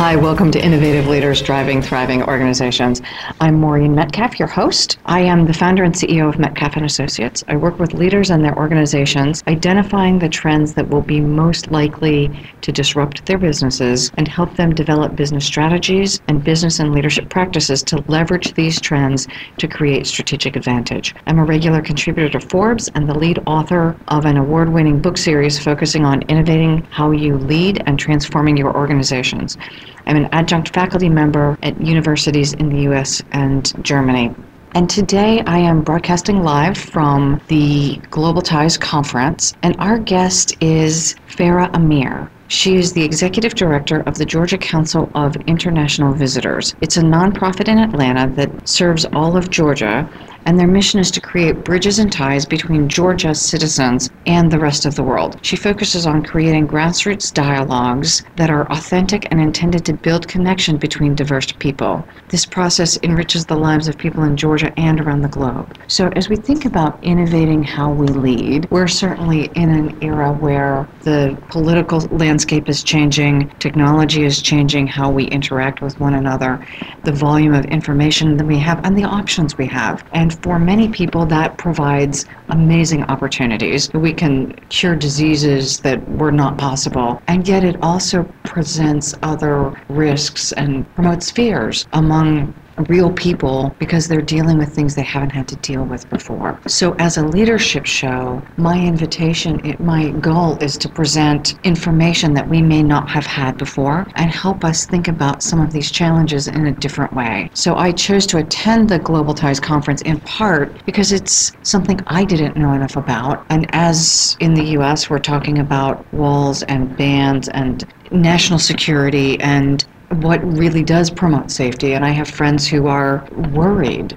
Hi, welcome to Innovative Leaders Driving Thriving Organizations. I'm Maureen Metcalf, your host. I am the founder and CEO of Metcalf and Associates. I work with leaders and their organizations, identifying the trends that will be most likely to disrupt their businesses and help them develop business strategies and business and leadership practices to leverage these trends to create strategic advantage. I'm a regular contributor to Forbes and the lead author of an award-winning book series focusing on innovating how you lead and transforming your organizations. I'm an adjunct faculty member at universities in the US and Germany. And today I am broadcasting live from the Global Ties Conference, and our guest is Farah Amir. She is the executive director of the Georgia Council of International Visitors. It's a nonprofit in Atlanta that serves all of Georgia and their mission is to create bridges and ties between Georgia's citizens and the rest of the world. She focuses on creating grassroots dialogues that are authentic and intended to build connection between diverse people. This process enriches the lives of people in Georgia and around the globe. So, as we think about innovating how we lead, we're certainly in an era where the political landscape is changing, technology is changing how we interact with one another, the volume of information that we have, and the options we have. And and for many people, that provides amazing opportunities. We can cure diseases that were not possible. And yet, it also presents other risks and promotes fears among real people because they're dealing with things they haven't had to deal with before. So, as a leadership show, my invitation, it, my goal is to present information that we may not have had before and help us think about some of these challenges in a different way. So, I chose to attend the Global Ties Conference in part because it's something I didn't know enough about. And as in the US, we're talking about walls and bans and national security and what really does promote safety. And I have friends who are worried.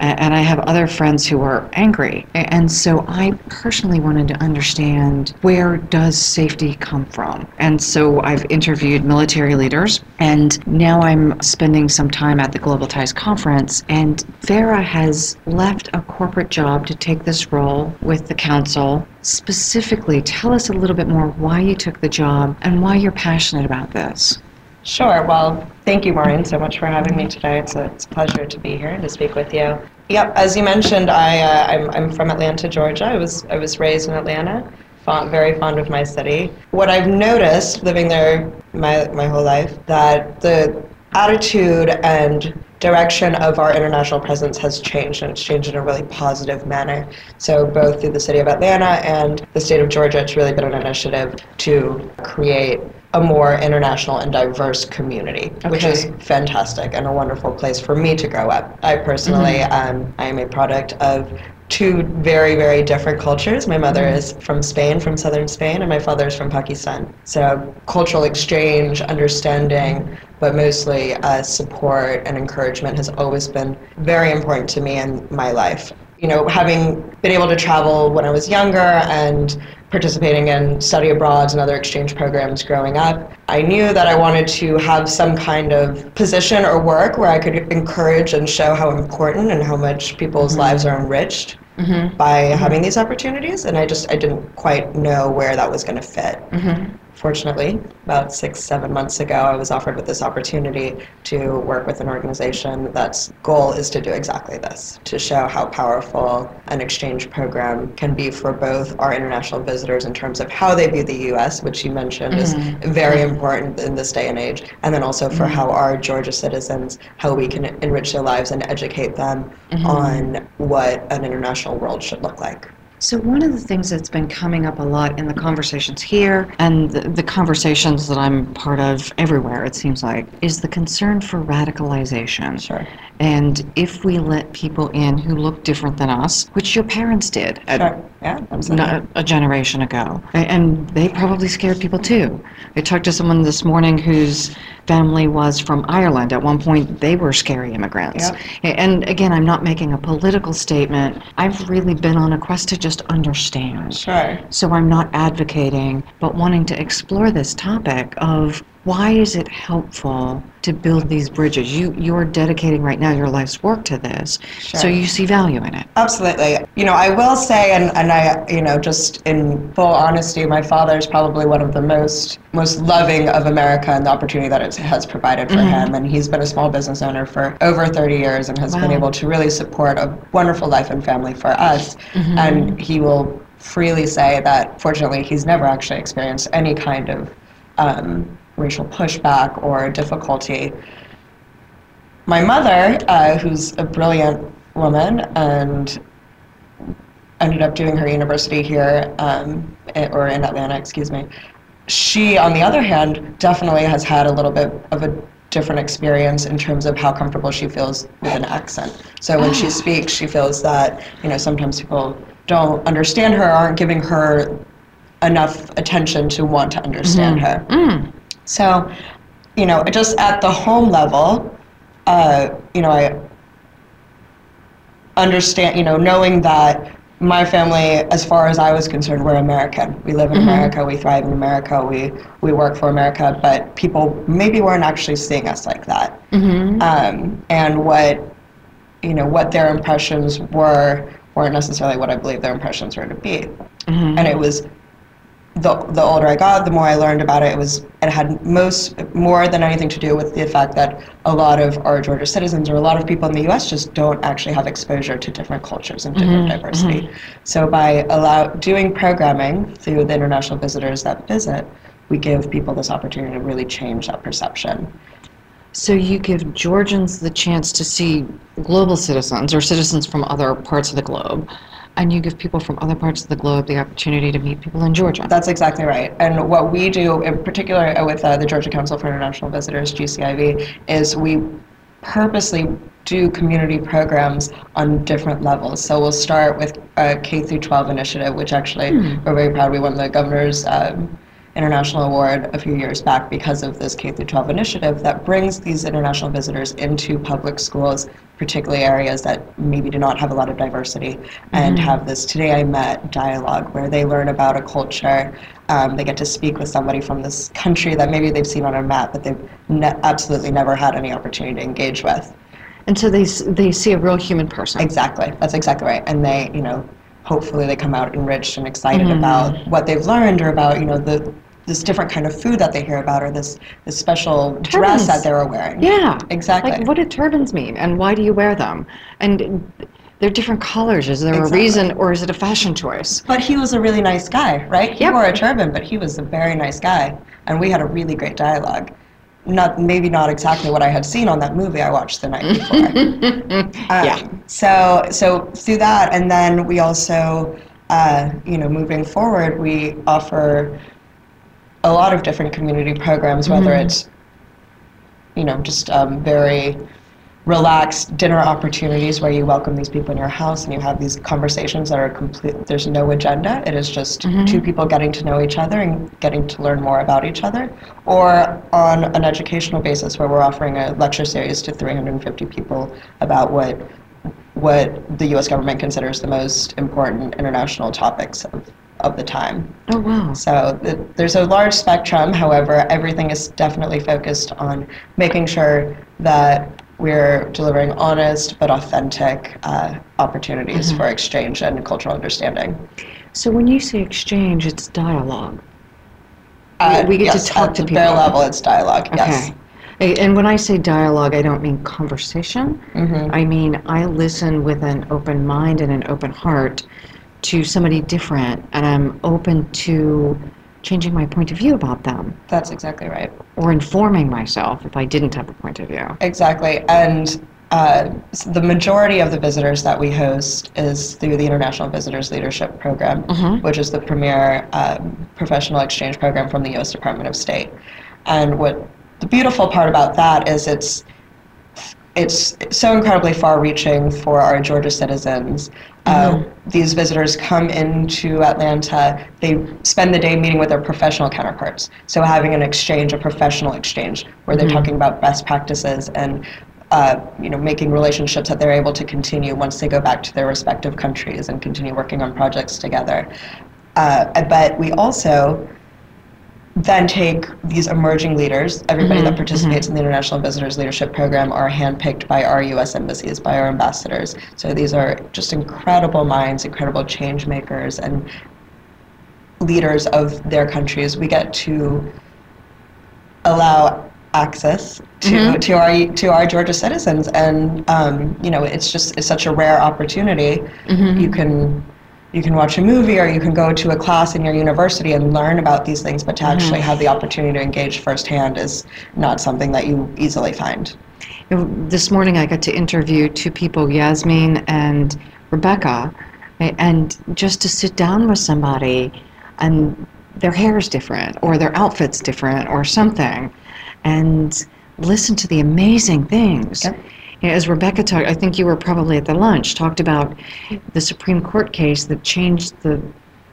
And I have other friends who are angry. And so I personally wanted to understand where does safety come from? And so I've interviewed military leaders and now I'm spending some time at the Global Ties conference and Farah has left a corporate job to take this role with the council. Specifically, tell us a little bit more why you took the job and why you're passionate about this. Sure. Well, thank you, Maureen, so much for having me today. It's a, it's a pleasure to be here and to speak with you. Yep, as you mentioned, I, uh, I'm, I'm from Atlanta, Georgia. I was, I was raised in Atlanta, fond, very fond of my city. What I've noticed living there my, my whole life, that the attitude and direction of our international presence has changed, and it's changed in a really positive manner. So, both through the city of Atlanta and the state of Georgia, it's really been an initiative to create a more international and diverse community, okay. which is fantastic and a wonderful place for me to grow up. I personally, mm-hmm. um, I am a product of two very, very different cultures. My mother mm-hmm. is from Spain, from southern Spain, and my father is from Pakistan. So, cultural exchange, understanding, but mostly uh, support and encouragement has always been very important to me in my life. You know, having been able to travel when I was younger and participating in study abroads and other exchange programs growing up. I knew that I wanted to have some kind of position or work where I could encourage and show how important and how much people's mm-hmm. lives are enriched mm-hmm. by mm-hmm. having these opportunities and I just I didn't quite know where that was going to fit. Mm-hmm. Fortunately, about six, seven months ago, I was offered with this opportunity to work with an organization that's goal is to do exactly this to show how powerful an exchange program can be for both our international visitors in terms of how they view the U.S., which you mentioned mm-hmm. is very important in this day and age, and then also for mm-hmm. how our Georgia citizens, how we can enrich their lives and educate them mm-hmm. on what an international world should look like. So, one of the things that's been coming up a lot in the conversations here and the, the, conversations that I'm part of everywhere, it seems like, is the concern for radicalization. Sure. And if we let people in who look different than us, which your parents did sure. yeah, a, a generation ago, and they probably scared people too. I talked to someone this morning whose family was from Ireland. At one point, they were scary immigrants. Yep. And again, I'm not making a political statement. I've really been on a quest to just understand. Sure. So I'm not advocating, but wanting to explore this topic of why is it helpful to build these bridges? You you're dedicating right now your life's work to this, sure. so you see value in it. Absolutely. You know, I will say, and, and I, you know, just in full honesty, my father is probably one of the most most loving of America and the opportunity that it has provided for mm-hmm. him. And he's been a small business owner for over 30 years and has wow. been able to really support a wonderful life and family for us. Mm-hmm. And he will freely say that, fortunately, he's never actually experienced any kind of um, racial pushback or difficulty. My mother, uh, who's a brilliant woman and ended up doing her university here, um, or in Atlanta, excuse me, she, on the other hand, definitely has had a little bit of a different experience in terms of how comfortable she feels with an accent. So when she speaks, she feels that, you know, sometimes people don't understand her, aren't giving her enough attention to want to understand mm-hmm. her. Mm. So, you know, just at the home level, uh, you know, I understand, you know, knowing that my family, as far as I was concerned, we're American. We live in mm-hmm. America, we thrive in America, we, we work for America, but people maybe weren't actually seeing us like that. Mm-hmm. Um, and what, you know, what their impressions were weren't necessarily what I believe their impressions were to be. Mm-hmm. And it was the, the older I got, the more I learned about it. It was it had most more than anything to do with the fact that a lot of our Georgia citizens or a lot of people in the U.S. just don't actually have exposure to different cultures and different mm-hmm, diversity. Mm-hmm. So by allow doing programming through the international visitors that visit, we give people this opportunity to really change that perception. So you give Georgians the chance to see global citizens or citizens from other parts of the globe and you give people from other parts of the globe the opportunity to meet people in Georgia. That's exactly right. And what we do, in particular uh, with uh, the Georgia Council for International Visitors, GCIV, is we purposely do community programs on different levels. So we'll start with a K through 12 initiative, which actually hmm. we're very proud. We won the governor's um, international award a few years back because of this K through 12 initiative that brings these international visitors into public schools, particularly areas that maybe do not have a lot of diversity, and mm-hmm. have this Today I Met dialogue where they learn about a culture. Um, they get to speak with somebody from this country that maybe they've seen on a map, but they've ne- absolutely never had any opportunity to engage with. And so they, they see a real human person. Exactly. That's exactly right. And they, you know, hopefully they come out enriched and excited mm-hmm. about what they've learned or about you know the this different kind of food that they hear about or this, this special turbans. dress that they're wearing. Yeah. Exactly. Like, what do turbans mean and why do you wear them? And they're different colors. Is there exactly. a reason or is it a fashion choice? But he was a really nice guy, right? He yep. wore a turban, but he was a very nice guy. And we had a really great dialogue. Not maybe not exactly what I had seen on that movie I watched the night before. um, yeah. So so through that, and then we also, uh, you know, moving forward, we offer a lot of different community programs, whether mm-hmm. it's, you know, just um, very relaxed dinner opportunities where you welcome these people in your house and you have these conversations that are complete there's no agenda it is just mm-hmm. two people getting to know each other and getting to learn more about each other or on an educational basis where we're offering a lecture series to 350 people about what what the US government considers the most important international topics of of the time. Oh, wow. So th- there's a large spectrum. However, everything is definitely focused on making sure that we're delivering honest but authentic uh, opportunities mm-hmm. for exchange and cultural understanding. So when you say exchange, it's dialogue. Uh, we get yes, to talk at to people. bare level, it's dialogue. Yes. Okay. A- And when I say dialogue, I don't mean conversation. Mm-hmm. I mean, I listen with an open mind and an open heart to somebody different, and I'm open to changing my point of view about them That's exactly right. or informing myself if I didn't have a point of view. Exactly. And uh, s- the majority of the visitors that we host is through the International Visitors Leadership Program, which is the premier um, professional exchange program from the U.S. Department of State. And what the beautiful part about that is it's it's so incredibly far-reaching for our Georgia citizens. Uh, these visitors come into Atlanta. They spend the day meeting with their professional counterparts. So having an exchange, a professional exchange, where they're talking about best practices and uh, you know making relationships that they're able to continue once they go back to their respective countries and continue working on projects together. Uh, but we also then take these emerging leaders, everybody that mm-hmm. participates mm-hmm. in the International Visitors Leadership Program are handpicked by our U.S. embassies, by our ambassadors. So these are just incredible minds, incredible change makers, and leaders of their countries. We get to allow access to, mm-hmm. to our to our Georgia citizens, and um, you know it's just it's such a rare opportunity. You can you can watch a movie or you can go to a class in your university and learn about these things, but to mm-hmm. actually have the opportunity to engage firsthand is not something that you easily find. This morning I got to interview two people, Yasmin and Rebecca, and just to sit down with somebody and their hair is different or their outfit's different or something and listen to the amazing things. Yep. As Rebecca talked, I think you were probably at the lunch, talked about the Supreme Court case that changed the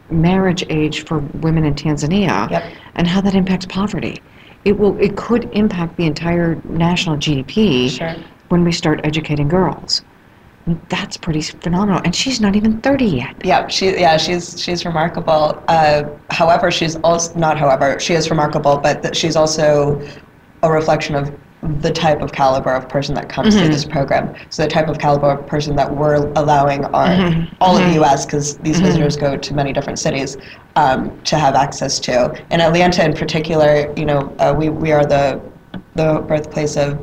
marriage age for women in Tanzania Yep. and how that impacts poverty. It will it could impact the entire national GDP Sure. when we start educating girls. And That's pretty phenomenal. And she's not even 30 yet. Yeah, she yeah she's she's remarkable. Uh, however, she's also not however she is remarkable, but that she's also a reflection of the type of caliber of person that comes through this program. So the type of caliber of person that we're allowing our all of the U.S. because these visitors go to many different cities um, to have access to. In Atlanta, in particular, you know, uh, we we are the the birthplace of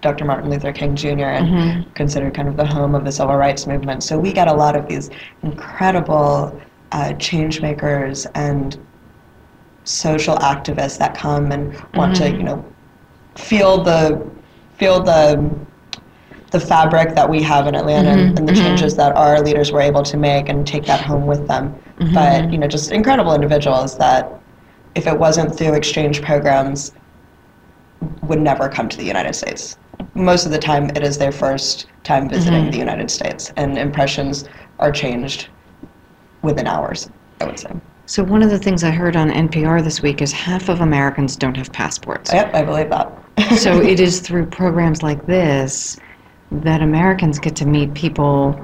Dr. Martin Luther King Jr. and considered kind of the home of the civil rights movement. So we get a lot of these incredible uh, change makers and social activists that come and want to, you know, feel the feel the the fabric that we have in Atlanta and, and the mm-hmm. changes that our leaders were able to make and take that home with them. Mm-hmm. But you know, just incredible individuals that, if it wasn't through exchange programs, would never come to the United States. Most of the time, it is their first time visiting the United States, and impressions are changed within hours. I would say. So one of the things I heard on NPR this week is half of Americans don't have passports. Yep, I believe that. So it is through programs like this that Americans get to meet people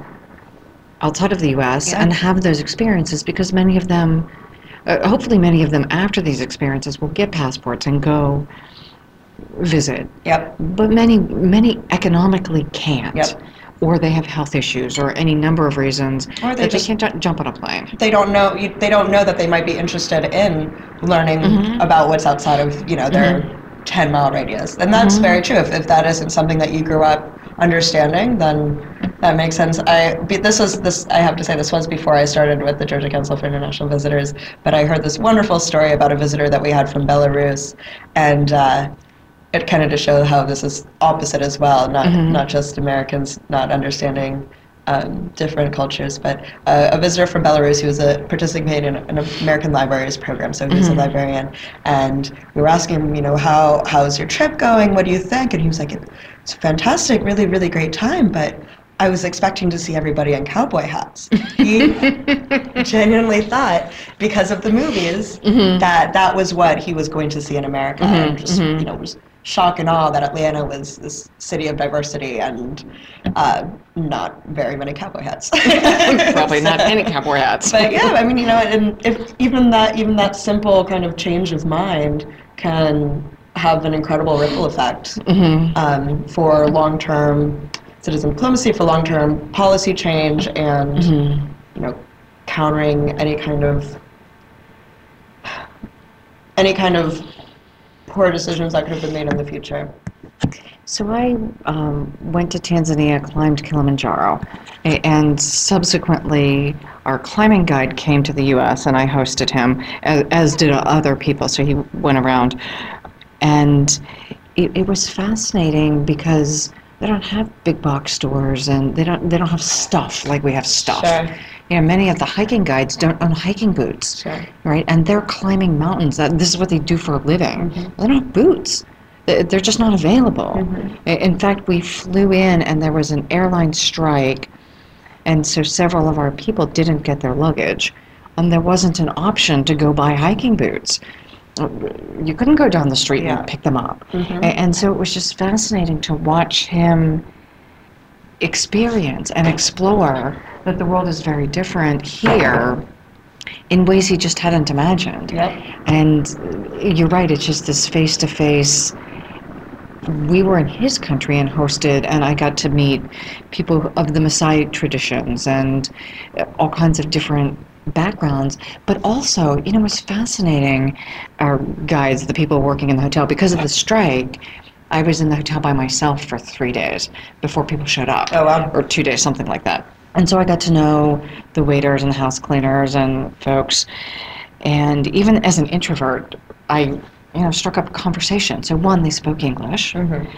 outside of the U.S. Yeah. and have those experiences because many of them, uh, hopefully, many of them after these experiences will get passports and go visit. Yep. But many, many economically can't. Yep. Or they have health issues or any number of reasons Or they that just- they can't ju- jump on a plane. they don't know you, they don't know that they might be interested in learning about what's outside of you know their 10 mile radius. And that's very true. If, if that isn't something that you grew up understanding then that makes sense. I be- this was this i have to say this was before i started with the georgia council for international visitors but i heard this wonderful story about a visitor that we had from belarus. And uh, it kind of to show how this is opposite as well, not not just Americans not understanding um, different cultures, but uh, a visitor from Belarus who was a participating in an American Libraries program, so he was a librarian, and we were asking him, you know, how how's your trip going? What do you think? And he was like, it's fantastic, really, really great time, but. I was expecting to see everybody in cowboy hats. He genuinely thought, because of the movies, that that was what he was going to see in America, and just you know was shock and awe that Atlanta was this city of diversity and uh, not very many cowboy hats. Probably not any cowboy hats. but yeah, I mean, you know, and if even that even that simple kind of change of mind can have an incredible ripple effect um, for long term citizen diplomacy, for long term policy change, and you know, countering any kind of any kind of poor decisions that could have been made in the future? So I um, went to Tanzania, climbed Kilimanjaro, and subsequently our climbing guide came to the U.S. and I hosted him, as, as did other people. So he went around, and it, it was fascinating because they don't have big box stores and they don't they don't have stuff like we have stuff. Sure. You know, many of the hiking guides don't own hiking boots, Sure. right? And they're climbing mountains. That this is what they do for a living. Mm-hmm. They don't have boots. They- They're just not available. Mm-hmm. I- In fact, we flew in and there was an airline strike, and so several of our people didn't get their luggage, and there wasn't an option to go buy hiking boots. You couldn't go down the street Yeah. and pick them up. Mm-hmm. A- And so it was just fascinating to watch him experience and explore that the world is very different here in ways he just hadn't imagined. Yep. And you're right, it's just this face to face. We were in his country and hosted, and I got to meet people of the Maasai traditions and all kinds of different backgrounds. But also, you know, it was fascinating. Our guides, the people working in the hotel, because of the strike, I was in the hotel by myself for three days before people showed up. Oh, wow. Or two days, something like that. And so I got to know the waiters and the house cleaners and folks. And even as an introvert, I, you know, struck up a conversation. So one, they spoke English. Mm-hmm.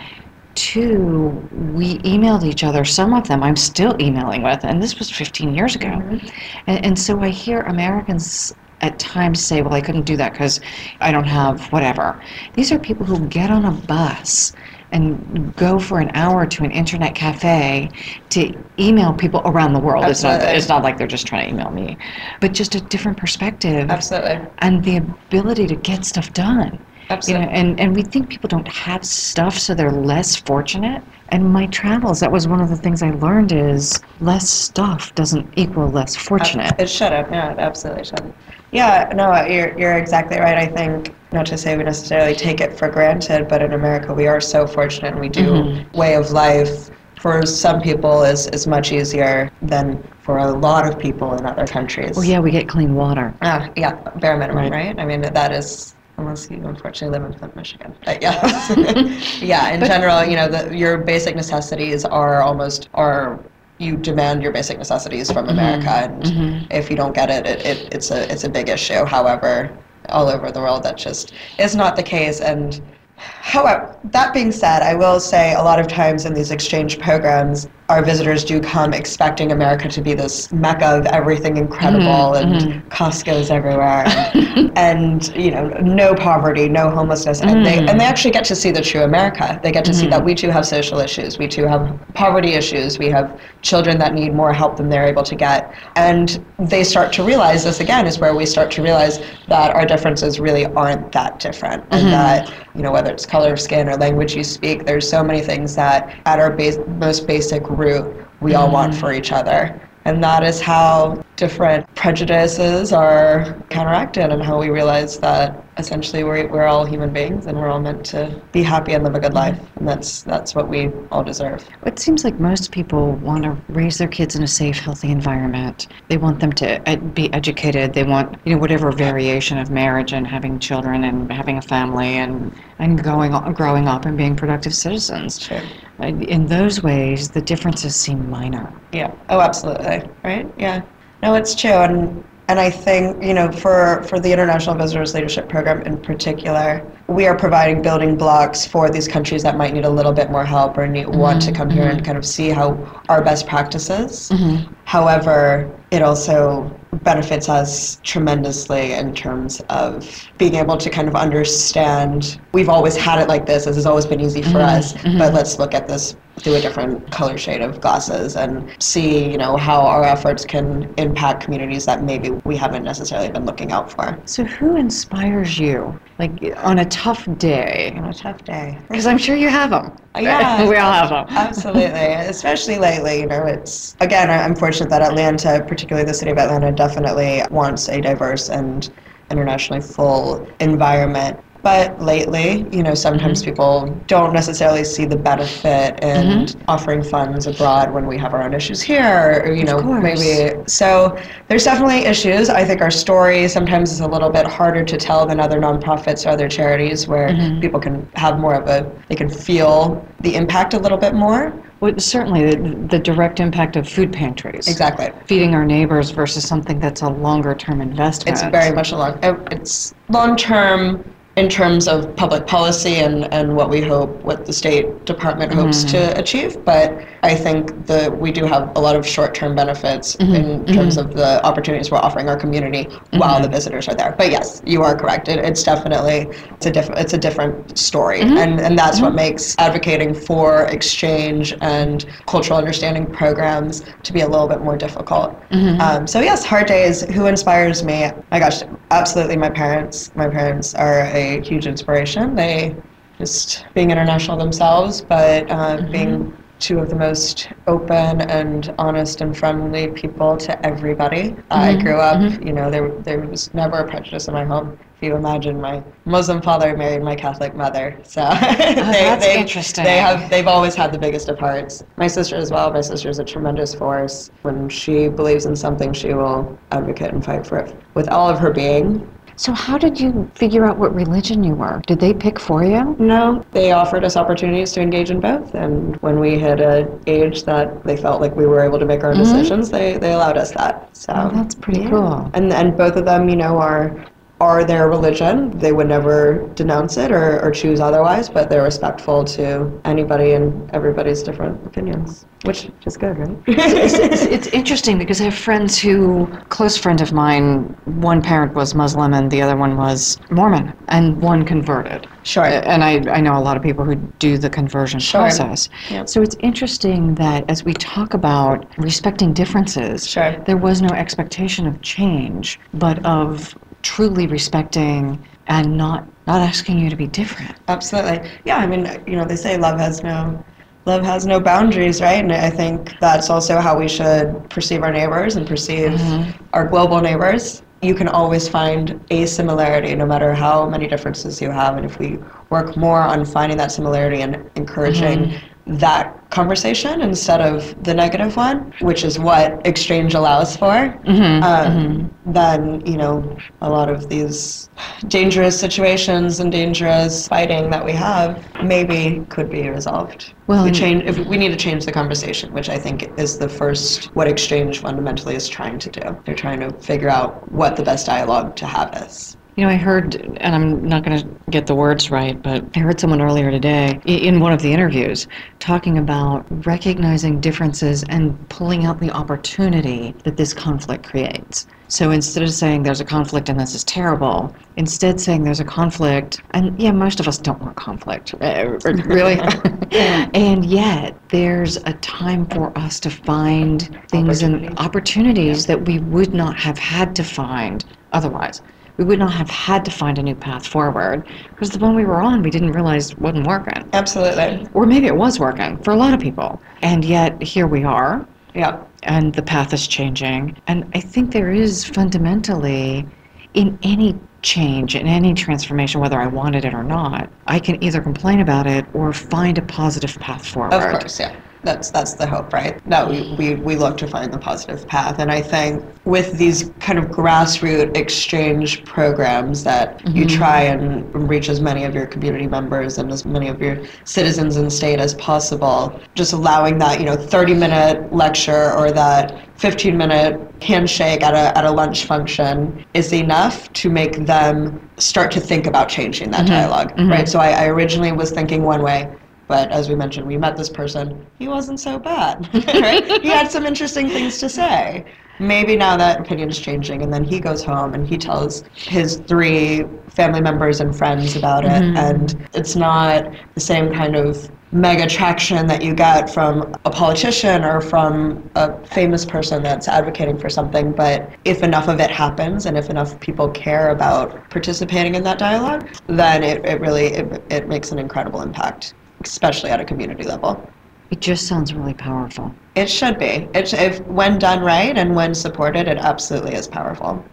Two, we emailed each other. Some of them I'm still emailing with, and this was 15 years ago. Mm-hmm. And, and so I hear Americans at times say, "Well, I couldn't do that because I don't have whatever." These are people who get on a bus and go for an hour to an internet cafe to email people around the world. It's not, Absolutely. it's not like they're just trying to email me, but just a different perspective Absolutely. and the ability to get stuff done. Absolutely. You know, and, and we think people don't have stuff, so they're less fortunate. And my travels, that was one of the things I learned is less stuff doesn't equal less fortunate. It should have. Yeah, it absolutely should. Yeah, no, you're, you're exactly right. I think, not to say we necessarily take it for granted, but in America we are so fortunate and we do mm-hmm. way of life for some people is, is much easier than for a lot of people in other countries. oh yeah, we get clean water. Ah, yeah, bare minimum, Right. right? I mean, that is, unless you unfortunately live in Flint, Michigan. But yeah, yeah. In general, you know, the, your basic necessities are almost are you demand your basic necessities from mm-hmm. America, and mm-hmm. if you don't get it, it, it, it's a it's a big issue. However, all over the world, that just is not the case, and. However, that being said, I will say a lot of times in these exchange programs, our visitors do come expecting America to be this mecca of everything incredible mm-hmm, and mm-hmm. Costco's everywhere and, and, you know no poverty, no homelessness, and they and they mm. actually get to see the true America. They get to see that mm-hmm. we too have social issues, we too have poverty issues, we have children that need more help than they're able to get, and they start to realize this again is where we start to realize that our differences really aren't that different, and that you know whether it's color of skin or language you speak, there's so many things that at our base, most basic root we all want for each other. And that is how different prejudices are counteracted, and how we realize that essentially we're, we're all human beings and we're all meant to be happy and live a good mm-hmm. life. And that's, that's what we all deserve. It seems like most people want to raise their kids in a safe, healthy environment. They want them to ed- be educated. They want, you know, whatever variation of marriage and having children and having a family and, and going growing up and being productive citizens. Sure. In those ways, the differences seem minor. Yeah. Oh, absolutely. Right. Yeah. No, it's true, and and I think you know for for the International Visitors Leadership Program in particular, we are providing building blocks for these countries that might need a little bit more help or need, want to mm-hmm. come here and mm-hmm. kind of see how our best practices. Mm-hmm. However, it also benefits us tremendously in terms of being able to kind of understand we've always had it like this this has always been easy for us but let's look at this through a different color shade of glasses and see you know how our efforts can impact communities that maybe we haven't necessarily been looking out for So, who inspires you, like on a tough day? on a tough day Because I'm sure you have them. Yeah, we all have them. Absolutely, especially lately. You know, it's again. I- I'm fortunate that Atlanta, particularly the city of Atlanta, definitely wants a diverse and internationally full environment. But lately, you know, sometimes Mm-hmm. people don't necessarily see the benefit in offering funds abroad when we have our own issues here, or, you know, course. maybe. So there's definitely issues. I think our story sometimes is a little bit harder to tell than other nonprofits or other charities where Mm-hmm. people can have more of a, they can feel the impact a little bit more. Well, certainly the, the direct impact of food pantries. Exactly. Feeding our neighbors versus something that's a longer term investment. It's very much a long. It's long term in terms of public policy and, and what we hope, what the State Department hopes to mm-hmm. achieve. But I think that we do have a lot of short term benefits mm-hmm. in mm-hmm. terms of the opportunities we're offering our community while the visitors are there. But yes, you are correct. It, it's definitely it's a different it's a different story, and and that's what makes advocating for exchange and cultural understanding programs to be a little bit more difficult. Um, so yes, hard days. Who inspires me? My gosh, absolutely my parents. My parents are a huge inspiration. They just being international themselves, but uh, mm-hmm. being two of the most open and honest and friendly people to everybody. I mm-hmm. grew up, mm-hmm. you know, there there was never a prejudice in my home. If you imagine, my Muslim father married my Catholic mother, so oh, they, that's they, interesting. They have they've always had the biggest of hearts. My sister as well. My sister is a tremendous force. When she believes in something, she will advocate and fight for it with all of her being. So, how did you figure out what religion you were? Did they pick for you? No, they offered us opportunities to engage in both, and when we hit an age that they felt like we were able to make our own decisions, they, they allowed us that. So Oh, that's pretty yeah. cool. And and both of them, you know, are are their religion. They would never denounce it or, or choose otherwise, but they're respectful to anybody and everybody's different opinions, which is good, right? it's, it's, it's interesting because I have friends who, close friend of mine, one parent was Muslim and the other one was Mormon, and one converted. Sure. And I, I know a lot of people who do the conversion Sure. process. Yep. So it's interesting that as we talk about respecting differences, Sure. there was no expectation of change, but of truly respecting and not not asking you to be different. Absolutely. Yeah, I mean, you know, they say love has no love has no boundaries, right? And I think that's also how we should perceive our neighbors and perceive mm-hmm. our global neighbors. You can always find a similarity no matter how many differences you have. And if we work more on finding that similarity and encouraging mm-hmm. That conversation instead of the negative one, which is what exchange allows for, um, then, you know, a lot of these dangerous situations and dangerous fighting that we have maybe could be resolved. Well, we change if we need to change the conversation, which I think is the first what exchange fundamentally is trying to do. They're trying to figure out what the best dialogue to have is. You know, I heard, and I'm not going to get the words right, but I heard someone earlier today in one of the interviews talking about recognizing differences and pulling out the opportunity that this conflict creates. So instead of saying there's a conflict and this is terrible, instead saying there's a conflict, and yeah, most of us don't want conflict, uh, really. and yet, there's a time for us to find things and opportunities that we would not have had to find otherwise we would not have had to find a new path forward because the one we were on we didn't realize wasn't working Absolutely. or maybe it was working for a lot of people and yet here we are Yeah. and the path is changing and i think there is fundamentally in any change in any transformation whether i wanted it or not i can either complain about it or find a positive path forward Of course, yeah. That's that's the hope, right? That we, we, we look to find the positive path. And I think with these kind of grassroots exchange programs that you mm-hmm. try and reach as many of your community members and as many of your citizens in state as possible, just allowing that, you know, 30 minute lecture or that 15 minute handshake at a, at a lunch function is enough to make them start to think about changing that mm-hmm. dialogue, mm-hmm. right? So I, I originally was thinking one way, but as we mentioned, we met this person. He wasn't so bad. right? He had some interesting things to say. Maybe now that opinion is changing, and then he goes home and he tells his three family members and friends about it, mm-hmm. and it's not the same kind of mega traction that you get from a politician or from a famous person that's advocating for something but if enough of it happens and if enough people care about participating in that dialogue then it, it really it, it makes an incredible impact especially at a community level it just sounds really powerful it should be it, if when done right and when supported it absolutely is powerful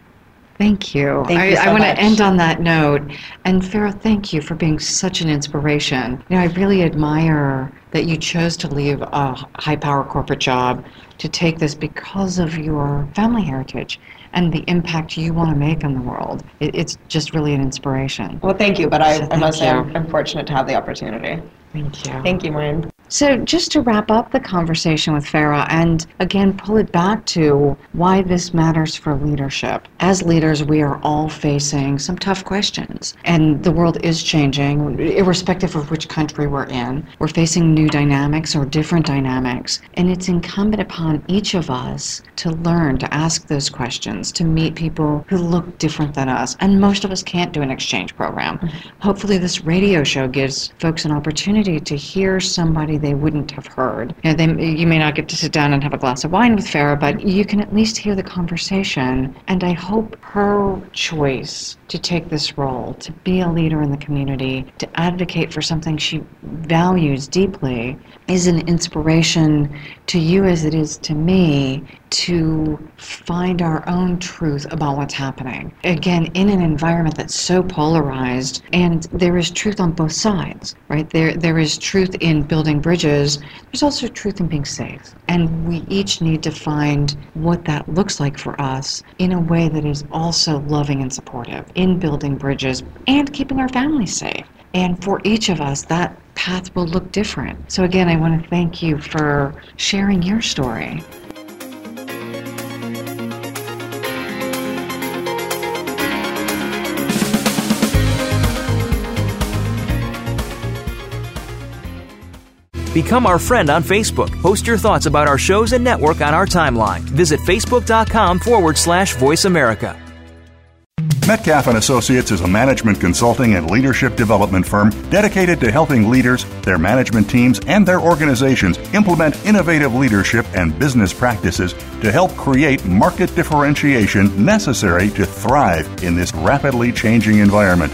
Thank you. Thank I, you so I want to end on that note. And Farah, thank you for being such an inspiration. You know, I really admire that you chose to leave a high power corporate job to take this because of your family heritage and the impact you want to make on the world. It, it's just really an inspiration. Well, thank you, but I, So I must say I'm. I'm fortunate to have the opportunity. Thank you. Thank you, Maureen. So, just to wrap up the conversation with Farah and again pull it back to why this matters for leadership. As leaders, we are all facing some tough questions, and the world is changing, irrespective of which country we're in. We're facing new dynamics or different dynamics, and it's incumbent upon each of us to learn to ask those questions, to meet people who look different than us. And most of us can't do an exchange program. Mm-hmm. Hopefully, this radio show gives folks an opportunity to hear somebody they wouldn't have heard. You, know, they, you may not get to sit down and have a glass of wine with Farah, but you can at least hear the conversation. And I hope her choice to take this role, to be a leader in the community, to advocate for something she values deeply, is an inspiration to you as it is to me to find our own truth about what's happening. Again, in an environment that's so polarized, and there is truth on both sides, right? There, there is truth in building bridges. There's also truth in being safe, and we each need to find what that looks like for us in a way that is also loving and supportive in building bridges and keeping our families safe. And for each of us, that path will look different. So, again, I want to thank you for sharing your story. Become our friend on Facebook. Post your thoughts about our shows and network on our timeline. Visit facebook.com forward slash voice America. Metcalf and Associates is a management consulting and leadership development firm dedicated to helping leaders, their management teams, and their organizations implement innovative leadership and business practices to help create market differentiation necessary to thrive in this rapidly changing environment.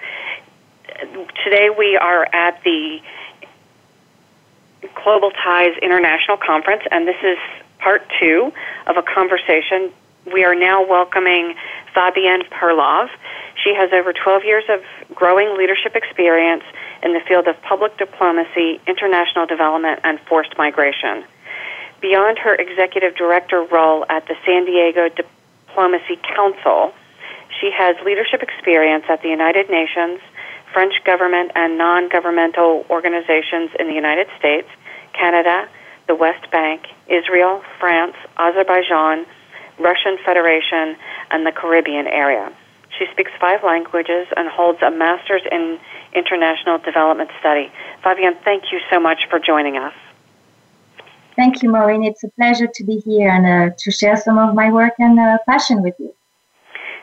Today we are at the Global Ties International Conference, and this is part two of a conversation. We are now welcoming Fabienne Perlov. She has over 12 years of growing leadership experience in the field of public diplomacy, international development, and forced migration. Beyond her executive director role at the San Diego Diplomacy Council, she has leadership experience at the United Nations, French government and non governmental organizations in the United States, Canada, the West Bank, Israel, France, Azerbaijan, Russian Federation, and the Caribbean area. She speaks five languages and holds a master's in international development study. Fabienne, thank you so much for joining us. Thank you, Maureen. It's a pleasure to be here and uh, to share some of my work and uh, passion with you.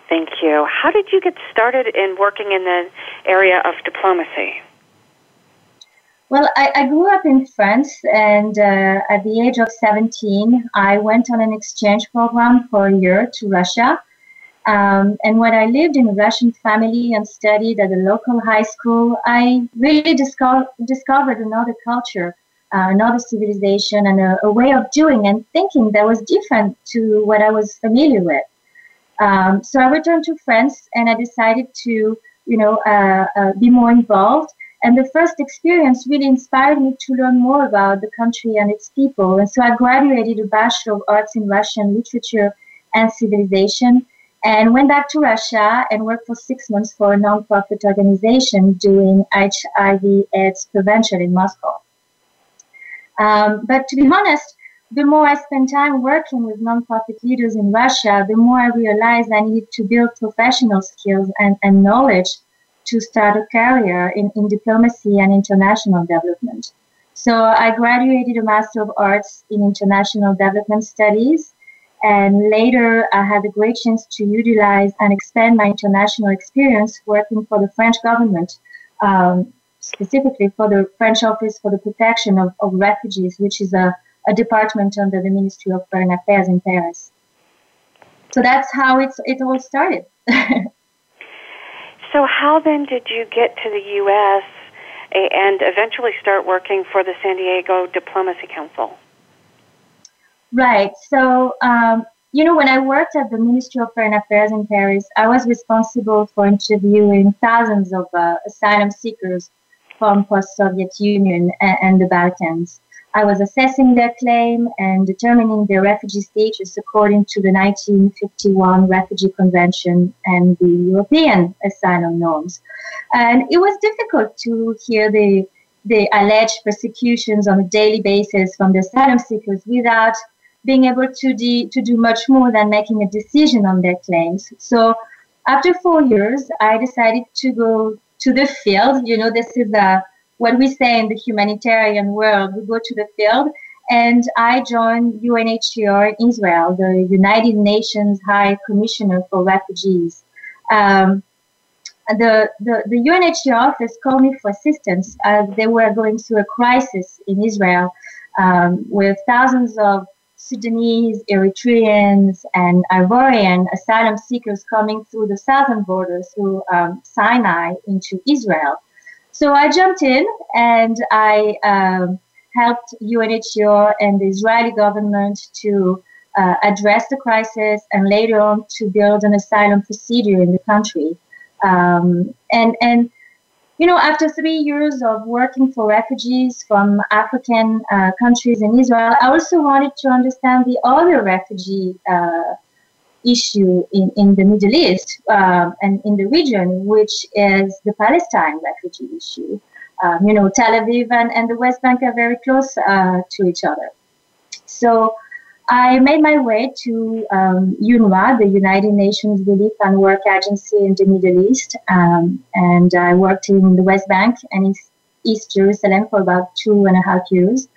Thank you. How did you get started in working in the area of diplomacy? Well, I, I grew up in France, and uh, at the age of 17, I went on an exchange program for a year to Russia. Um, and when I lived in a Russian family and studied at a local high school, I really disco- discovered another culture, uh, another civilization, and a, a, way of doing and thinking that was different to what I was familiar with. Um, so I returned to France, and I decided to, you know, uh, uh, be more involved. And the first experience really inspired me to learn more about the country and its people. And so I graduated a Bachelor of Arts in Russian Literature and Civilization and went back to Russia and worked for six months for a nonprofit organization doing HIV AIDS prevention in Moscow. Um, but to be honest, the more I spend time working with nonprofit leaders in Russia, the more I realize I need to build professional skills and, and knowledge to start a career in, in diplomacy and international development. So I graduated a Master of Arts in International Development Studies. And later, I had a great chance to utilize and expand my international experience working for the French government, um, specifically for the French Office for the Protection of, of Refugees, which is a, a department under the Ministry of Foreign Affairs in Paris. So that's how it's, it all started. So, how then did you get to the U.S. and eventually start working for the San Diego Diplomacy Council? Right. So, um, you know, when I worked at the Ministry of Foreign Affairs in Paris, I was responsible for interviewing thousands of uh, asylum seekers from post-Soviet Union and, and the Balkans. I was assessing their claim and determining their refugee status according to the 1951 Refugee Convention and the European asylum norms. And it was difficult to hear the, the alleged persecutions on a daily basis from the asylum seekers without being able to, de- to do much more than making a decision on their claims. So after four years, I decided to go to the field. You know, this is a what we say in the humanitarian world. We go to the field, and I joined UNHCR in Israel, the United Nations High Commissioner for Refugees. Um, the, the, the UNHCR office called me for assistance as they were going through a crisis in Israel um, with thousands of Sudanese, Eritreans, and Ivorian asylum seekers coming through the southern border through um, Sinai into Israel. So I jumped in and I um, helped UNHCR and the Israeli government to uh, address the crisis and later on to build an asylum procedure in the country. Um, and, and, you know, after three years of working for refugees from African uh, countries in Israel, I also wanted to understand the other refugee uh, issue in, in the Middle East um, and in the region, which is the Palestine refugee issue. Um, you know, Tel Aviv and, and the West Bank are very close uh, to each other. So I made my way to um, UNRWA, the United Nations Relief and Work Agency in the Middle East, um, and I worked in the West Bank and in East Jerusalem for about two and a half years.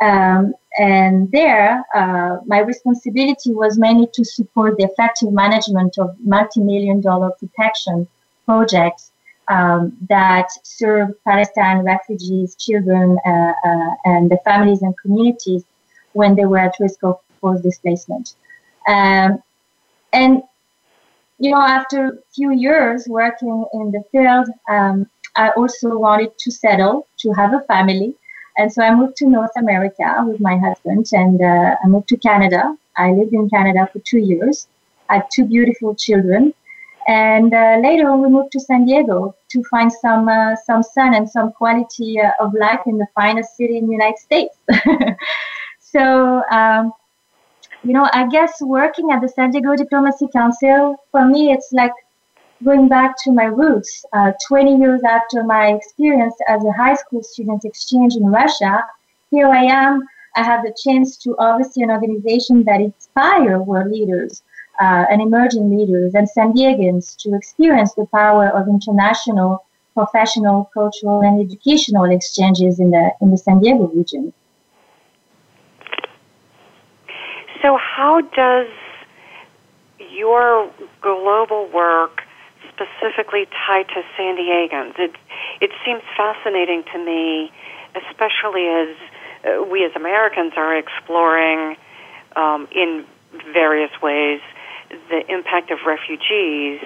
Um, and there, uh, my responsibility was mainly to support the effective management of multi-million dollar protection projects um, that serve Palestine refugees, children, uh, uh, and the families and communities when they were at risk of forced displacement. Um, and you know, after a few years working in the field, um, I also wanted to settle, to have a family. And so I moved to North America with my husband and uh, I moved to Canada. I lived in Canada for two years. I had two beautiful children. And uh, later we moved to San Diego to find some uh, some sun and some quality uh, of life in the finest city in the United States. so, um, you know, I guess working at the San Diego Diplomacy Council for me, it's like going back to my roots, uh, 20 years after my experience as a high school student exchange in Russia, here I am. I have the chance to oversee an organization that inspires world leaders uh, and emerging leaders and San Diegans to experience the power of international, professional, cultural, and educational exchanges in the in the San Diego region. So, how does your global work specifically tie to San Diegans? It, it seems fascinating to me, especially as uh, we as Americans are exploring um, in various ways the impact of refugees,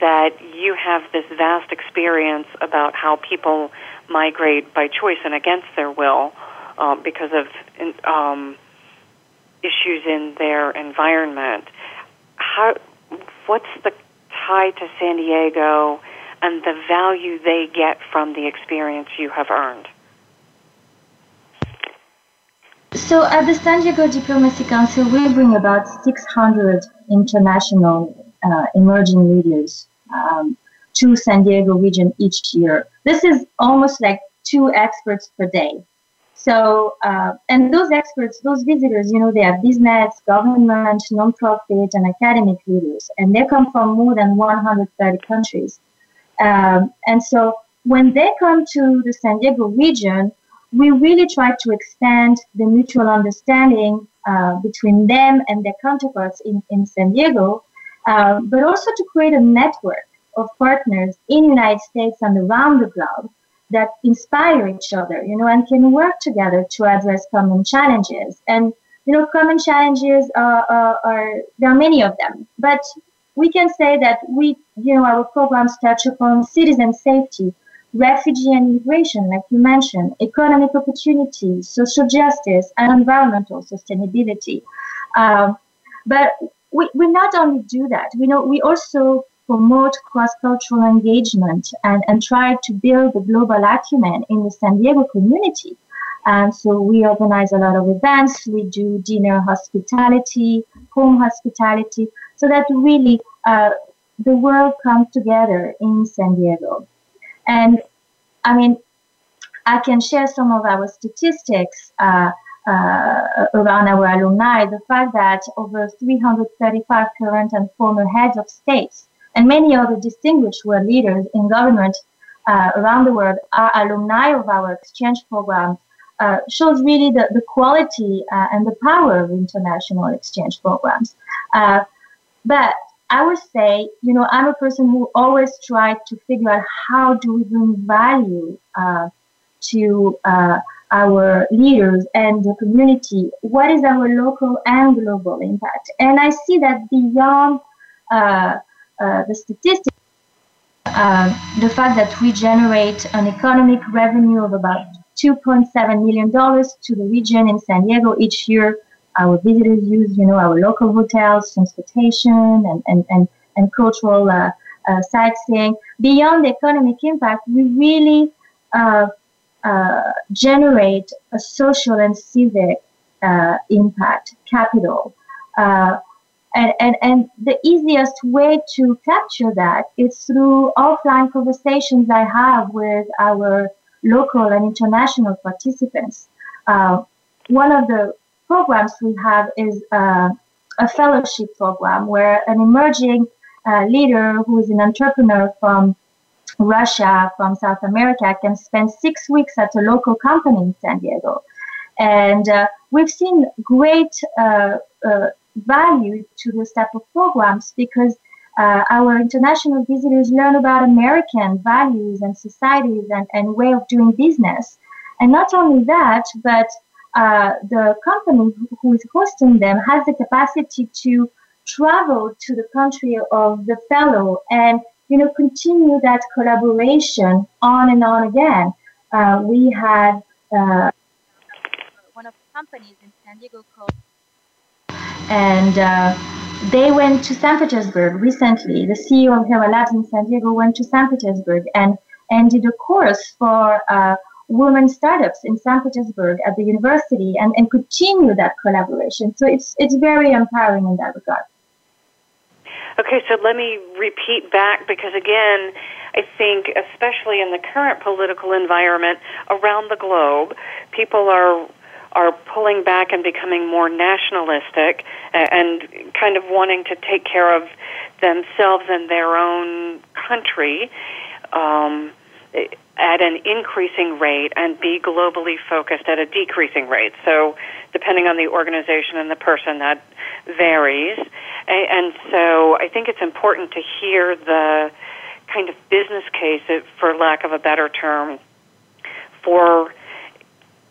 that you have this vast experience about how people migrate by choice and against their will uh, because of um, issues in their environment. How, what's the tie to San Diego and the value they get from the experience you have earned? So at the San Diego Diplomacy Council, we bring about 600 international uh, emerging leaders um, to San Diego region each year. This is almost like two experts per day. So, uh, and those experts, those visitors, you know, they are business, government, nonprofit, and academic leaders, and they come from more than 130 countries. Um, and so, when they come to the San Diego region, we really try to expand the mutual understanding uh, between them and their counterparts in, in San Diego, uh, but also to create a network of partners in the United States and around the globe that inspire each other, you know, and can work together to address common challenges. And, you know, common challenges are, are, are there are many of them, but we can say that we, you know, our programs touch upon citizen safety, refugee and immigration, like you mentioned, economic opportunities, social justice, and environmental sustainability. Um, but we, we not only do that, we know we also promote cross-cultural engagement and, and try to build the global acumen in the San Diego community. And so we organize a lot of events. We do dinner hospitality, home hospitality, so that really uh, the world comes together in San Diego. And I mean, I can share some of our statistics uh, uh, around our alumni. The fact that over 335 current and former heads of states and many other distinguished world leaders in government uh, around the world are alumni of our exchange programs uh, shows really the, the quality uh, and the power of international exchange programs. Uh, but I would say, you know, I'm a person who always tried to figure out how do we bring value uh, to uh, our leaders and the community. What is our local and global impact? And I see that beyond uh, uh the statistics, uh, the fact that we generate an economic revenue of about $2.7 million to the region in San Diego each year our visitors use, you know, our local hotels, transportation, and, and, and, and cultural uh, uh, sightseeing. Beyond the economic impact, we really uh, uh generate a social and civic impact capital. Uh, and, and, and the easiest way to capture that is through offline conversations I have with our local and international participants. one of the programs we have is uh, a fellowship program where an emerging uh, leader who is an entrepreneur from Russia, from South America, can spend six weeks at a local company in San Diego. And uh, we've seen great uh, uh, value to this type of programs because uh, our international visitors learn about American values and societies and, and way of doing business. And not only that, but uh, the company who is hosting them has the capacity to travel to the country of the fellow and you know continue that collaboration on and on again. Uh, we had uh, one of the companies in San Diego called, and uh, they went to St. Petersburg recently. The CEO of Hera Labs in San Diego went to St. Petersburg and and did a course for uh, women startups in St. Petersburg at the university and, and continue that collaboration. So it's, it's very empowering in that regard. Okay, so let me repeat back because again, I think especially in the current political environment around the globe, people are are pulling back and becoming more nationalistic and kind of wanting to take care of themselves and their own country. Um, at an increasing rate and be globally focused at a decreasing rate. So, depending on the organization and the person, that varies. And so, I think it's important to hear the kind of business case, for lack of a better term, for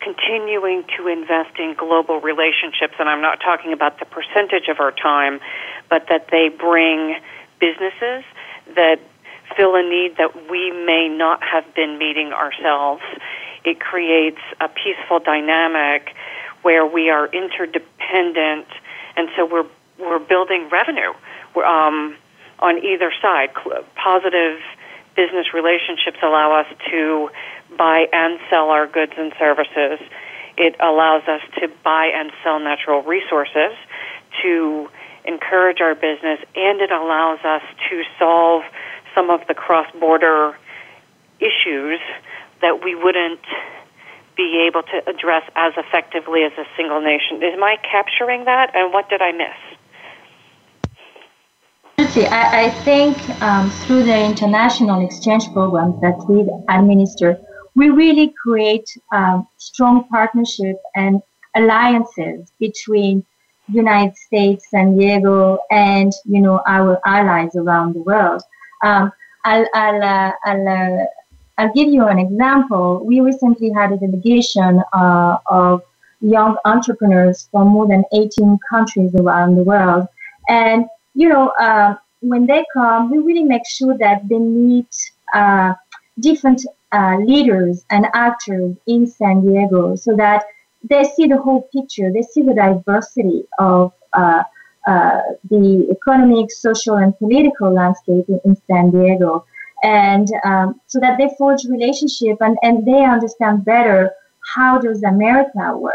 continuing to invest in global relationships. And I'm not talking about the percentage of our time, but that they bring businesses that fill a need that we may not have been meeting ourselves. It creates a peaceful dynamic where we are interdependent, and so we're we're building revenue um, on either side. Positive business relationships allow us to buy and sell our goods and services. It allows us to buy and sell natural resources, to encourage our business, and it allows us to solve some of the cross border issues that we wouldn't be able to address as effectively as a single nation. Am I capturing that? And what did I miss? I, I think um, through the international exchange programs that we administer, we really create um, strong partnership and alliances between United States, San Diego, and you know our allies around the world. Um, I'll I'll, uh, I'll, uh, I'll give you an example. We recently had a delegation uh, of young entrepreneurs from more than 18 countries around the world, and you know uh, when they come, we really make sure that they meet uh, different uh, leaders and actors in San Diego so that they see the whole picture. They see the diversity of uh, uh, the economic, social, and political landscape in, in San Diego. And um, so that they forge relationship and, and they understand better how does America work.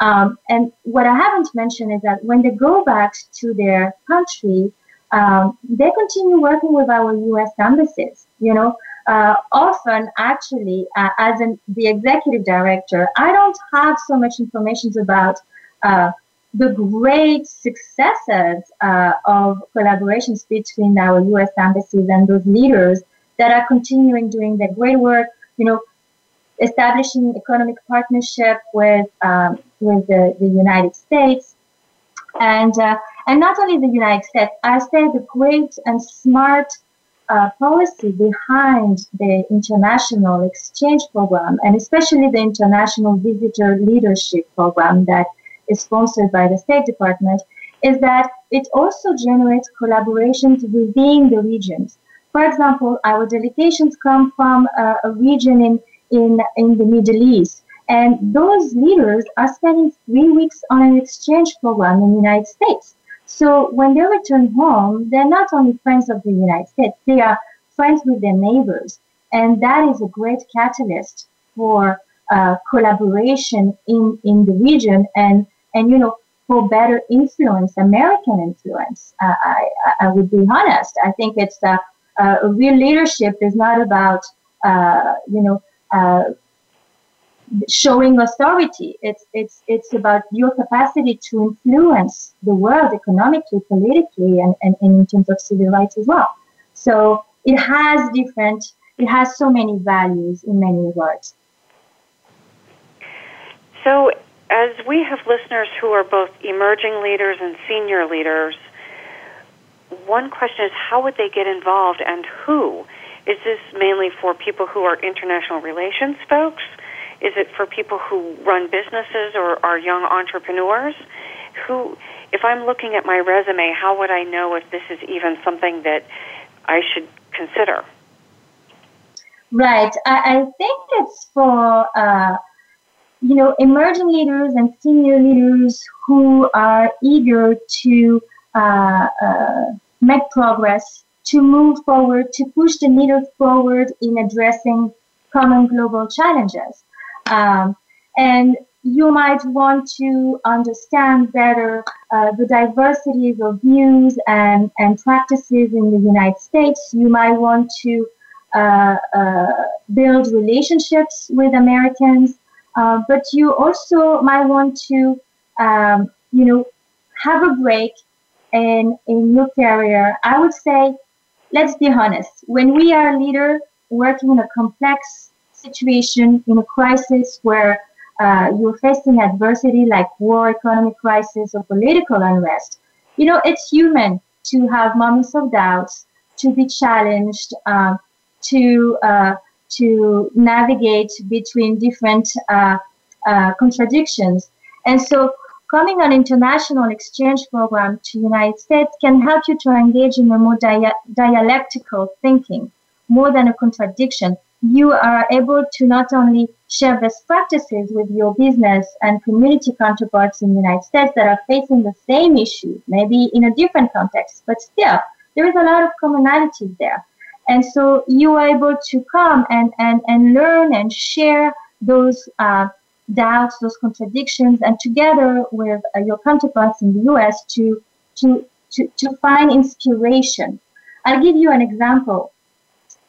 Um, and what I haven't mentioned is that when they go back to their country, um, they continue working with our U.S. embassies. You know, uh, often actually uh, as an, the executive director i don't have so much information about uh, the great successes uh, of collaborations between our us embassies and those leaders that are continuing doing their great work you know establishing economic partnership with um, with the, the united states. And uh, and not only the united states i say the great and smart uh, policy behind the international exchange program and especially the international visitor leadership program that is sponsored by the State Department is that it also generates collaborations within the regions. For example, our delegations come from a, a region in, in, in the Middle East, and those leaders are spending three weeks on an exchange program in the United States. So when they return home, they're not only friends of the United States, they are friends with their neighbors. And that is a great catalyst for uh, collaboration in, in the region and, and, you know, for better influence, American influence. Uh, I, I would be honest. I think it's uh, a real leadership is not about, uh, you know, uh, showing authority. It's it's it's about your capacity to influence the world economically, politically, and, and, and in terms of civil rights as well. So it has different. It has so many values in many regards. So, as we have listeners who are both emerging leaders and senior leaders, one question is how would they get involved and who? Is this mainly for people who are international relations folks? Is it for people who run businesses or are young entrepreneurs? Who, if I'm looking at my resume, how would I know if this is even something that I should consider? Right. I, I think it's for uh, you know emerging leaders and senior leaders who are eager to uh, uh, make progress, to move forward, to push the needle forward in addressing common global challenges. Um, and you might want to understand better uh, the diversities of views and, and practices in the United States. You might want to uh, uh, build relationships with Americans, uh, but you also might want to, um, you know, have a break in, in your career. I would say, let's be honest. When we are a leader, working in a complex situation, in a crisis where uh, you're facing adversity like war, economic crisis, or political unrest, you know, it's human to have moments of doubts, to be challenged, uh, to uh, to navigate between different uh, uh, contradictions. And so coming on international exchange program to United States can help you to engage in a more dia- dialectical thinking, more than a contradiction. You are able to not only share best practices with your business and community counterparts in the United States that are facing the same issue, maybe in a different context, but still, there is a lot of commonalities there. And so you are able to come and, and, and learn and share those uh, doubts, those contradictions, and together with uh, your counterparts in the US to, to, to, to find inspiration. I'll give you an example.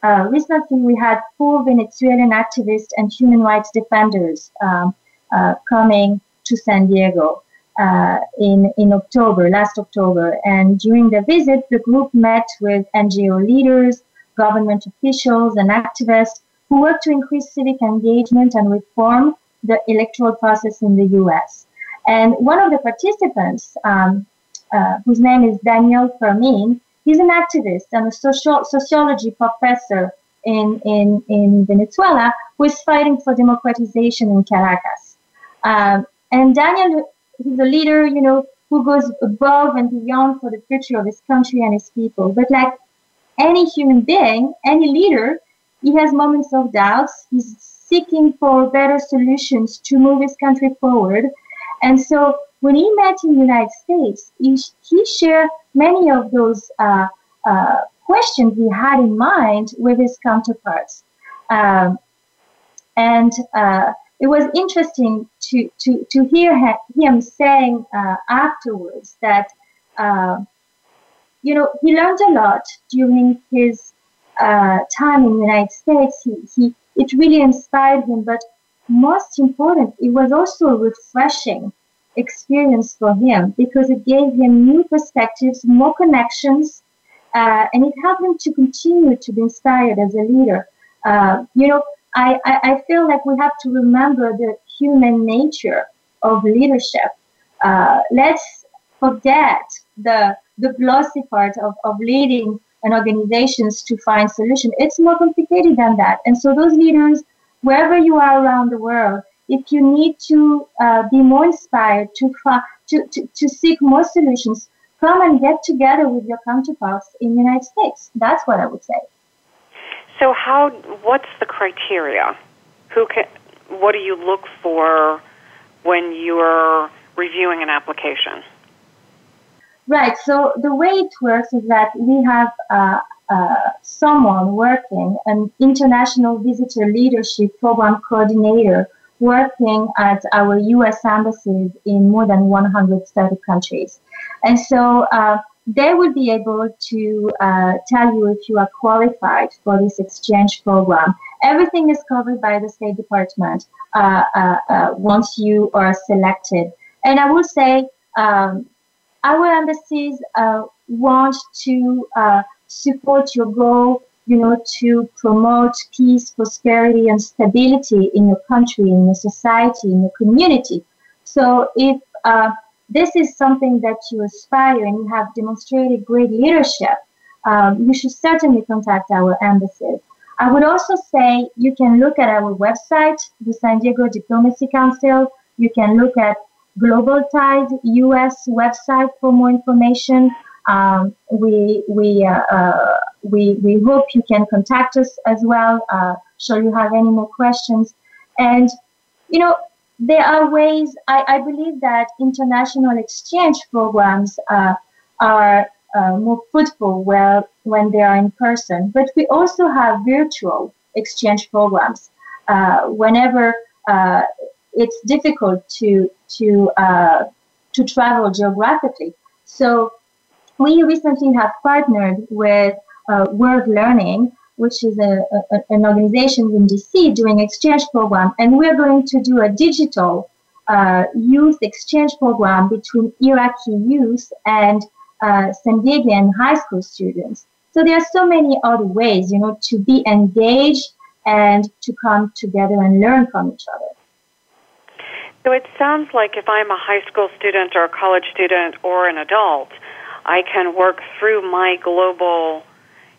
Uh, recently, we had four Venezuelan activists and human rights defenders um, uh, coming to San Diego uh, in, in October, last October. And during the visit, the group met with NGO leaders, government officials, and activists who work to increase civic engagement and reform the electoral process in the US. And one of the participants, um, uh, whose name is Daniel Fermin, he's an activist and a social, sociology professor in, in, in Venezuela who is fighting for democratization in Caracas. Um, and Daniel, he's a leader, you know, who goes above and beyond for the future of his country and his people. But like any human being, any leader, he has moments of doubts. He's seeking for better solutions to move his country forward. And so when he met in the United States, he, he shared many of those uh, uh, questions he had in mind with his counterparts. Um, and uh, it was interesting to, to, to hear him saying uh, afterwards that, uh, you know, he learned a lot during his uh, time in the United States. He, he, it really inspired him, but most important, it was also refreshing experience for him because it gave him new perspectives, more connections, uh, and it helped him to continue to be inspired as a leader. Uh, you know, I, I, I, feel like we have to remember the human nature of leadership. Uh, let's forget the the glossy part of, of leading an organizations to find solution. It's more complicated than that. And so those leaders, wherever you are around the world, if you need to uh, be more inspired to, to, to, to seek more solutions, come and get together with your counterparts in the United States. That's what I would say. So, how? What's the criteria? Who can? What do you look for when you're reviewing an application? Right. So the way it works is that we have uh, uh, someone working, an international visitor leadership program coordinator working at our U.S. embassies in more than 130 countries. And so uh, they will be able to uh, tell you if you are qualified for this exchange program. Everything is covered by the State Department uh, uh, uh once you are selected. And I will say, um, our embassies uh, want to support your goal you know, to promote peace, prosperity, and stability in your country, in your society, in your community. So if uh, this is something that you aspire and you have demonstrated great leadership, um, you should certainly contact our embassies. I would also say you can look at our website, the San Diego Diplomacy Council. You can look at Global Ties US website for more information. Um, we we uh, uh, we we hope you can contact us as well. Uh, should you have any more questions, and you know there are ways. I, I believe that international exchange programs uh, are uh, more fruitful well when they are in person, but we also have virtual exchange programs. Uh, whenever it's difficult to to to travel geographically, so we recently have partnered with uh, World Learning, which is a, a, an organization in DC doing exchange program, and we're going to do a digital uh, youth exchange program between Iraqi youth and uh, San Diegan high school students. So there are so many other ways, you know, to be engaged and to come together and learn from each other. So it sounds like if I'm a high school student or a college student or an adult, I can work through my global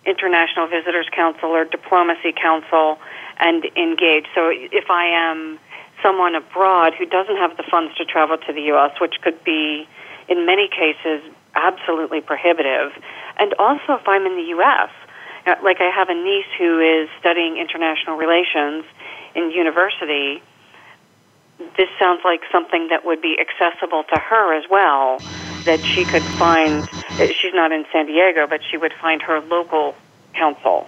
international visitors council or diplomacy council and engage. So if I am someone abroad who doesn't have the funds to travel to the U.S., which could be, in many cases, absolutely prohibitive, and also if I'm in the U.S., uh, like I have a niece who is studying international relations in university. This sounds like something that would be accessible to her as well. That she could find. Uh, she's not in San Diego, but she would find her local council.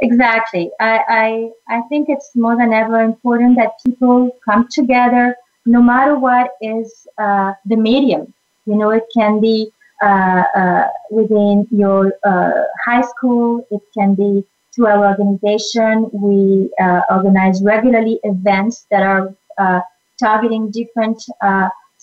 Exactly. I, I, I think it's more than ever important that people come together, no matter what is uh, the medium. You know, it can be uh, uh, within your uh, high school, it can be through our organization. We uh, organize regularly events that are targeting different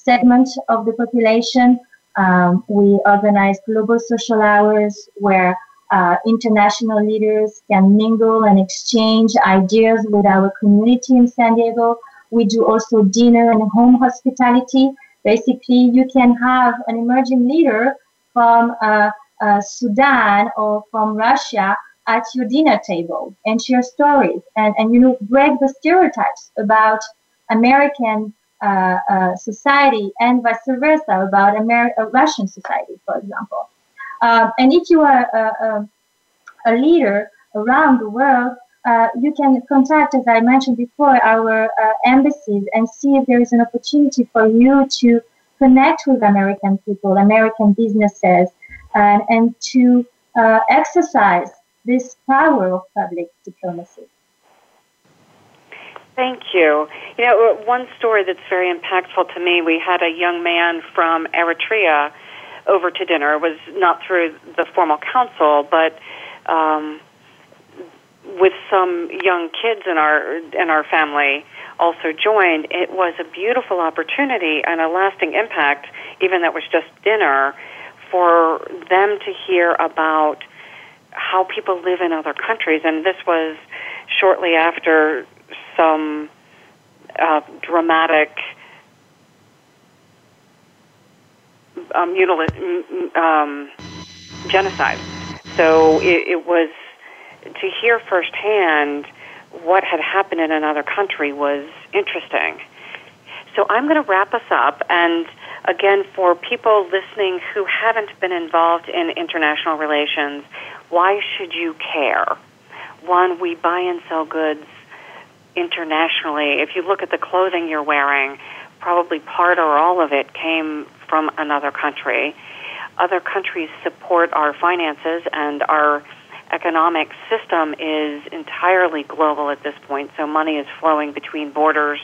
segments of the population. Um, we organize global social hours where uh, international leaders can mingle and exchange ideas with our community in San Diego. We do also dinner and home hospitality. Basically, you can have an emerging leader from uh, uh, Sudan or from Russia at your dinner table and share stories and, and you know break the stereotypes about American uh, uh, society and vice versa about Amer- uh, Russian society, for example. Um, and if you are a, a, a, leader around the world, uh, you can contact, as I mentioned before, our uh, embassies and see if there is an opportunity for you to connect with American people, American businesses, and, and to uh, exercise this power of public diplomacy. Thank you. You know, one story that's very impactful to me, we had a young man from Eritrea over to dinner. It was not through the formal council, but um, with some young kids in our in our family also joined. It was a beautiful opportunity and a lasting impact, even that was just dinner, for them to hear about how people live in other countries. And this was shortly after some uh, dramatic um, um, genocide. So it, it was to hear firsthand what had happened in another country was interesting. So I'm going to wrap us up. And again, for people listening who haven't been involved in international relations, why should you care? One, we buy and sell goods internationally. If you look at the clothing you're wearing, probably part or all of it came from another country. Other countries support our finances, and our economic system is entirely global at this point, so money is flowing between borders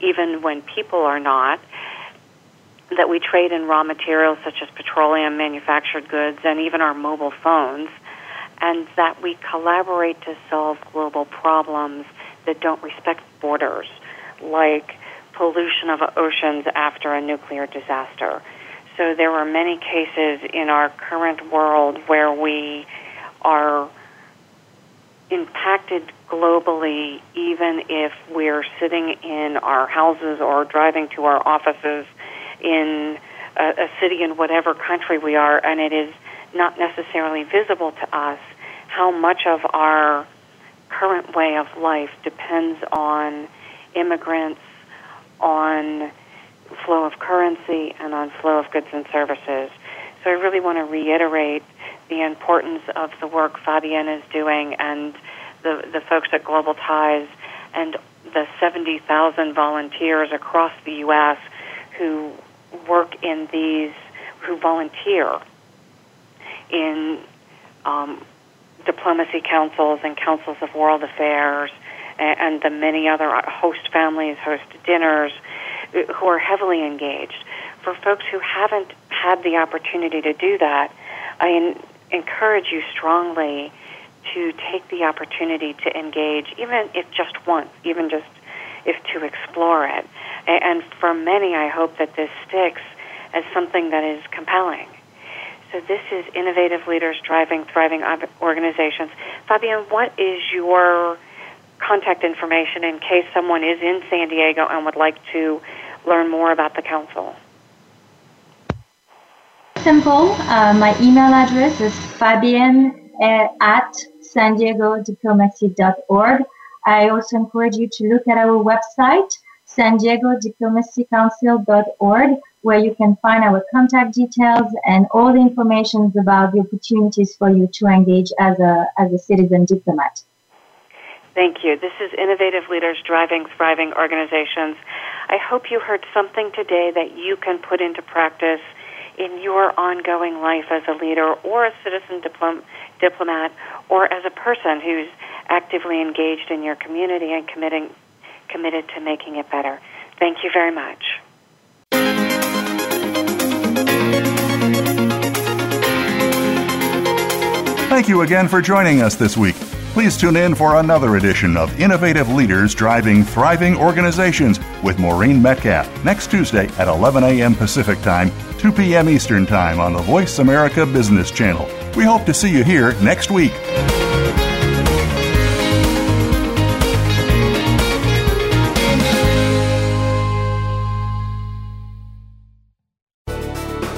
even when people are not. That we trade in raw materials such as petroleum, manufactured goods, and even our mobile phones, and that we collaborate to solve global problems that don't respect borders, like pollution of oceans after a nuclear disaster. So there are many cases in our current world where we are impacted globally even if we're sitting in our houses or driving to our offices in a, a city in whatever country we are and it is not necessarily visible to us how much of our current way of life depends on immigrants on flow of currency and on flow of goods and services. So I really want to reiterate the importance of the work Fabienne is doing and the, the folks at Global Ties and the 70,000 volunteers across the U.S. who work in these, who volunteer in um, diplomacy councils and councils of world affairs and the many other host families, host dinners, uh, who are heavily engaged. For folks who haven't had the opportunity to do that, I encourage you strongly to take the opportunity to engage, even if just once, even just if to explore it. And for many, I hope that this sticks as something that is compelling. So this is Innovative Leaders Driving Thriving Organizations. Fabienne, what is your contact information in case someone is in San Diego and would like to learn more about the council? Simple. Uh, my email address is fabienne at san diego diplomacy.org. I also encourage you to look at our website, san diego diplomacy council.org, where you can find our contact details and all the information about the opportunities for you to engage as a, as a citizen diplomat. Thank you. This is Innovative Leaders Driving Thriving Organizations. I hope you heard something today that you can put into practice in your ongoing life as a leader or a citizen diplom- diplomat or as a person who's actively engaged in your community and committing, committed to making it better. Thank you very much. Thank you again for joining us this week. Please tune in for another edition of Innovative Leaders Driving Thriving Organizations with Maureen Metcalf next Tuesday at 11 a.m. Pacific Time, 2 p.m. Eastern Time on the Voice America Business Channel. We hope to see you here next week.